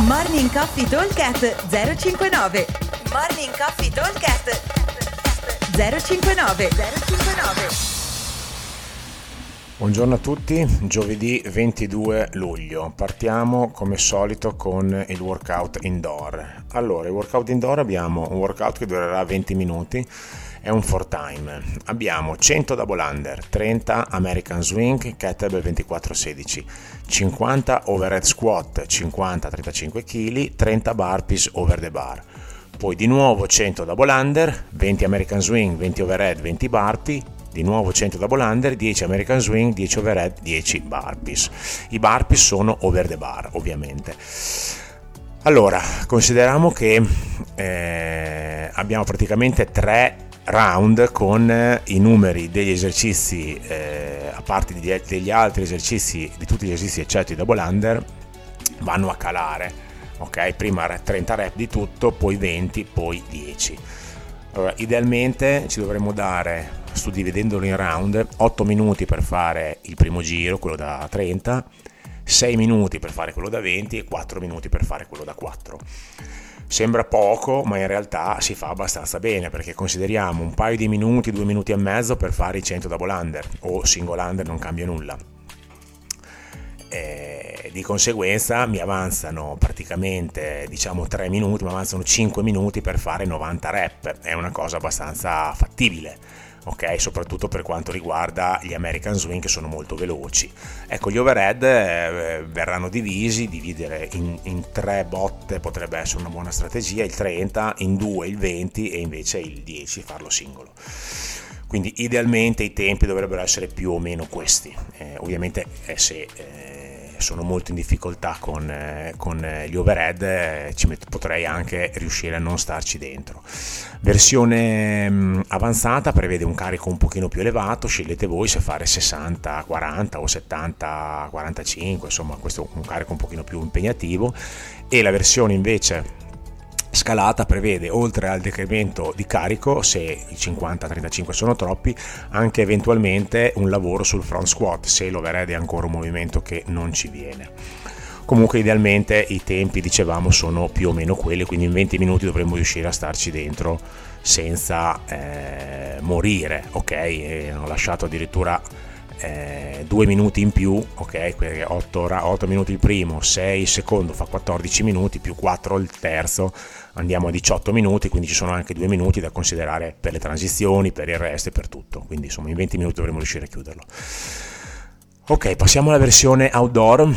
Morning Coffee Talkcast 059 Morning Coffee Talkcast 059 059 Buongiorno a tutti, giovedì 22 luglio. Partiamo come solito con il workout indoor. Allora, il workout indoor abbiamo un workout che durerà 20 minuti è un 4 time. Abbiamo 100 double under, 30 American swing, kettlebell 24-16, 50 overhead squat, 50-35 kg, 30 burpees over the bar. Poi di nuovo 100 double under, 20 American swing, 20 overhead, 20 burpee, di nuovo 100 double under, 10 American swing, 10 overhead, 10 burpees. I burpees sono over the bar, ovviamente. Allora, consideriamo che eh, abbiamo praticamente tre round con eh, i numeri degli esercizi eh, a parte degli, altri esercizi di tutti gli esercizi eccetto i double under vanno a calare ok? Prima 30 rep di tutto poi 20 poi 10 allora idealmente ci dovremmo dare suddividendolo in round 8 minuti per fare il primo giro quello da 30 6 minuti per fare quello da 20 e 4 minuti per fare quello da 4 Sembra poco, ma in realtà si fa abbastanza bene perché consideriamo un paio di minuti, due minuti e mezzo per fare i 100 double under o single under non cambia nulla. E di conseguenza mi avanzano praticamente diciamo 3 minuti, mi avanzano 5 minuti per fare 90 rep, è una cosa abbastanza fattibile ok? Soprattutto per quanto riguarda gli American Swing che sono molto veloci. Ecco, gli overhead eh, verranno divisi, dividere in, in, tre botte potrebbe essere una buona strategia, il 30, in due il 20 e invece il 10 farlo singolo. Quindi idealmente i tempi dovrebbero essere più o meno questi. Eh, ovviamente eh, se sono molto in difficoltà con, eh, con eh, gli overhead, eh, met- potrei anche riuscire a non starci dentro. Versione mh, mm, avanzata prevede un carico un pochino più elevato, scegliete voi se fare 60-40 o 70-45, insomma questo è un carico un pochino più impegnativo e la versione invece scalata prevede, oltre al decremento di carico, se i 50-35 sono troppi, anche eventualmente un lavoro sul front squat, se l'overhead è ancora un movimento che non ci viene. Comunque idealmente i tempi, dicevamo, sono più o meno quelli, quindi in 20 minuti dovremmo riuscire a starci dentro senza eh, morire, ok? E ho lasciato addirittura eh, due minuti in più, ok? 8, 8 minuti il primo, 6 il secondo fa 14 minuti, più 4 il terzo, andiamo a 18 minuti, quindi ci sono anche due minuti da considerare per le transizioni, per il resto e per tutto, quindi insomma in 20 minuti dovremo riuscire a chiuderlo. Ok, passiamo alla versione outdoor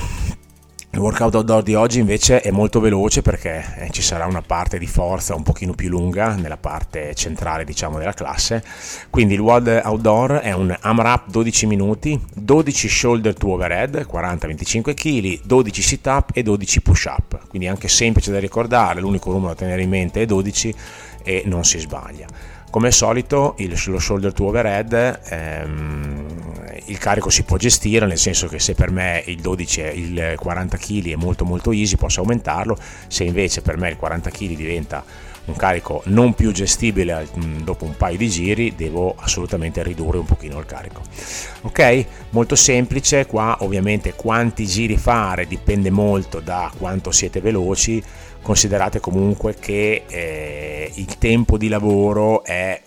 il workout outdoor di oggi invece è molto veloce perché eh, ci sarà una parte di forza un pochino più lunga nella parte centrale diciamo della classe. Quindi il WOD outdoor è un AMRAP 12 minuti, 12 shoulder to overhead, 40-25 kg, 12 sit up e 12 push up. Quindi anche semplice da ricordare, l'unico numero da tenere in mente è 12 e non si sbaglia. Come al solito lo shoulder to overhead ehm, il carico si può gestire, nel senso che se per me il 12 è il 40 kg è molto molto easy, posso aumentarlo, se invece per me il 40 kg diventa un carico non più gestibile mm, dopo un paio di giri devo assolutamente ridurre un pochino il carico. Ok? Molto semplice. Qua ovviamente quanti giri fare dipende molto da quanto siete veloci. Considerate comunque che eh, il tempo di lavoro è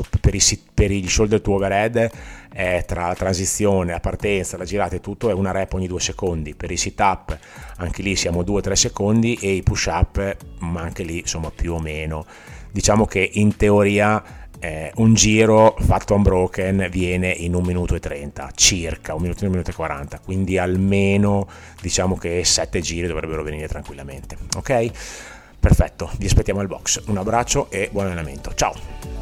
um, per, i, per il shoulder to overhead è tra la transizione, la partenza, la girata e tutto è una rep ogni due secondi. Per i sit up anche lì siamo 2-3 secondi e i push up ma anche lì insomma più o meno. Diciamo che in teoria eh, un giro fatto unbroken viene in 1 minuto e 30 circa, 1 minuto e 1 minuto e 40 quindi almeno diciamo che 7 giri dovrebbero venire tranquillamente ok? Perfetto, vi aspettiamo al box un abbraccio e buon allenamento ciao